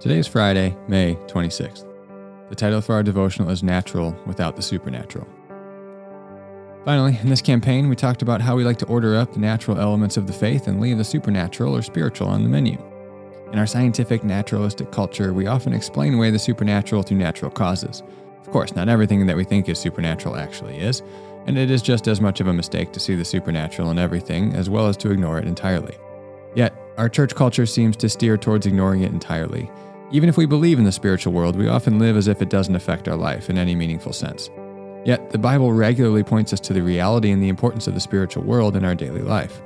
Today is Friday, May 26th. The title for our devotional is Natural Without the Supernatural. Finally, in this campaign, we talked about how we like to order up the natural elements of the faith and leave the supernatural or spiritual on the menu. In our scientific naturalistic culture, we often explain away the supernatural through natural causes. Of course, not everything that we think is supernatural actually is, and it is just as much of a mistake to see the supernatural in everything as well as to ignore it entirely. Yet, our church culture seems to steer towards ignoring it entirely. Even if we believe in the spiritual world, we often live as if it doesn't affect our life in any meaningful sense. Yet, the Bible regularly points us to the reality and the importance of the spiritual world in our daily life.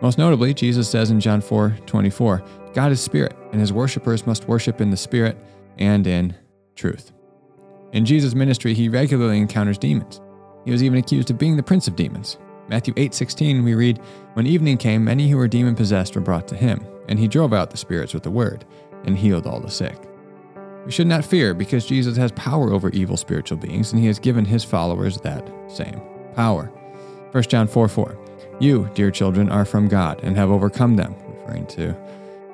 Most notably, Jesus says in John 4 24, God is spirit, and his worshippers must worship in the spirit and in truth. In Jesus' ministry, he regularly encounters demons. He was even accused of being the prince of demons. Matthew 8:16 we read, "When evening came, many who were demon possessed were brought to him, and he drove out the spirits with the word and healed all the sick." We should not fear because Jesus has power over evil spiritual beings and he has given his followers that same power. 1 John 4 4. You, dear children, are from God and have overcome them, referring to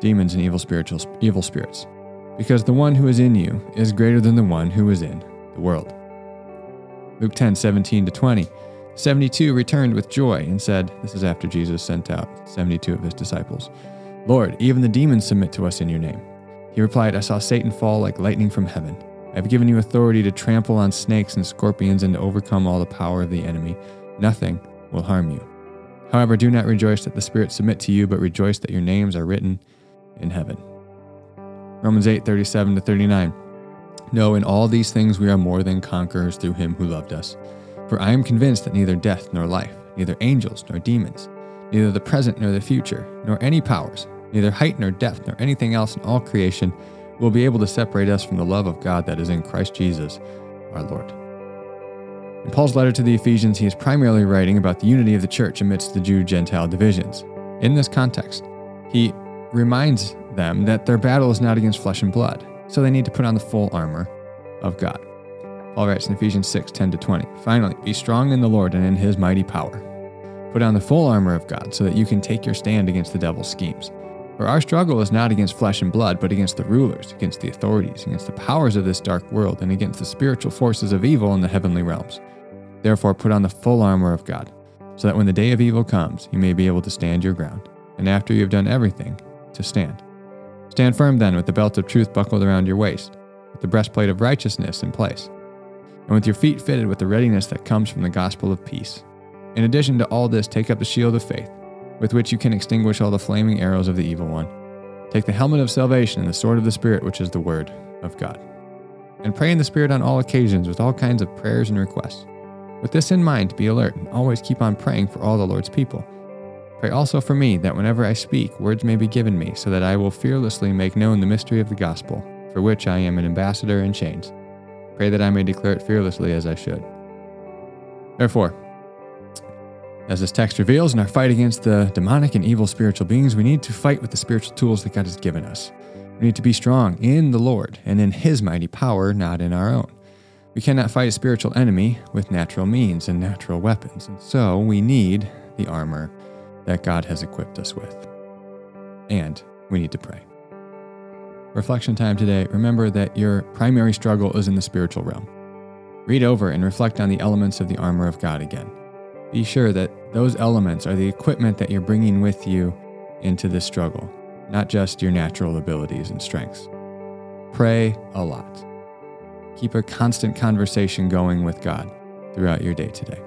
demons and evil spiritual evil spirits, because the one who is in you is greater than the one who is in the world. Luke 10 17 to 20. 72 returned with joy and said, This is after Jesus sent out 72 of his disciples. Lord, even the demons submit to us in your name. He replied, I saw Satan fall like lightning from heaven. I have given you authority to trample on snakes and scorpions and to overcome all the power of the enemy. Nothing will harm you. However, do not rejoice that the spirits submit to you, but rejoice that your names are written in heaven. Romans 8 37 to 39. No, in all these things we are more than conquerors through him who loved us. For I am convinced that neither death nor life, neither angels nor demons, neither the present nor the future, nor any powers, Neither height nor depth nor anything else in all creation will be able to separate us from the love of God that is in Christ Jesus, our Lord. In Paul's letter to the Ephesians, he is primarily writing about the unity of the church amidst the Jew Gentile divisions. In this context, he reminds them that their battle is not against flesh and blood, so they need to put on the full armor of God. Paul writes in Ephesians 6 10 to 20, Finally, be strong in the Lord and in his mighty power. Put on the full armor of God so that you can take your stand against the devil's schemes. For our struggle is not against flesh and blood, but against the rulers, against the authorities, against the powers of this dark world, and against the spiritual forces of evil in the heavenly realms. Therefore, put on the full armor of God, so that when the day of evil comes, you may be able to stand your ground, and after you have done everything, to stand. Stand firm then, with the belt of truth buckled around your waist, with the breastplate of righteousness in place, and with your feet fitted with the readiness that comes from the gospel of peace. In addition to all this, take up the shield of faith with which you can extinguish all the flaming arrows of the evil one. Take the helmet of salvation and the sword of the Spirit, which is the Word of God. And pray in the Spirit on all occasions with all kinds of prayers and requests. With this in mind, be alert and always keep on praying for all the Lord's people. Pray also for me that whenever I speak, words may be given me, so that I will fearlessly make known the mystery of the gospel, for which I am an ambassador in chains. Pray that I may declare it fearlessly as I should. Therefore, as this text reveals, in our fight against the demonic and evil spiritual beings, we need to fight with the spiritual tools that God has given us. We need to be strong in the Lord and in His mighty power, not in our own. We cannot fight a spiritual enemy with natural means and natural weapons, and so we need the armor that God has equipped us with. And we need to pray. Reflection time today remember that your primary struggle is in the spiritual realm. Read over and reflect on the elements of the armor of God again. Be sure that those elements are the equipment that you're bringing with you into this struggle, not just your natural abilities and strengths. Pray a lot. Keep a constant conversation going with God throughout your day today.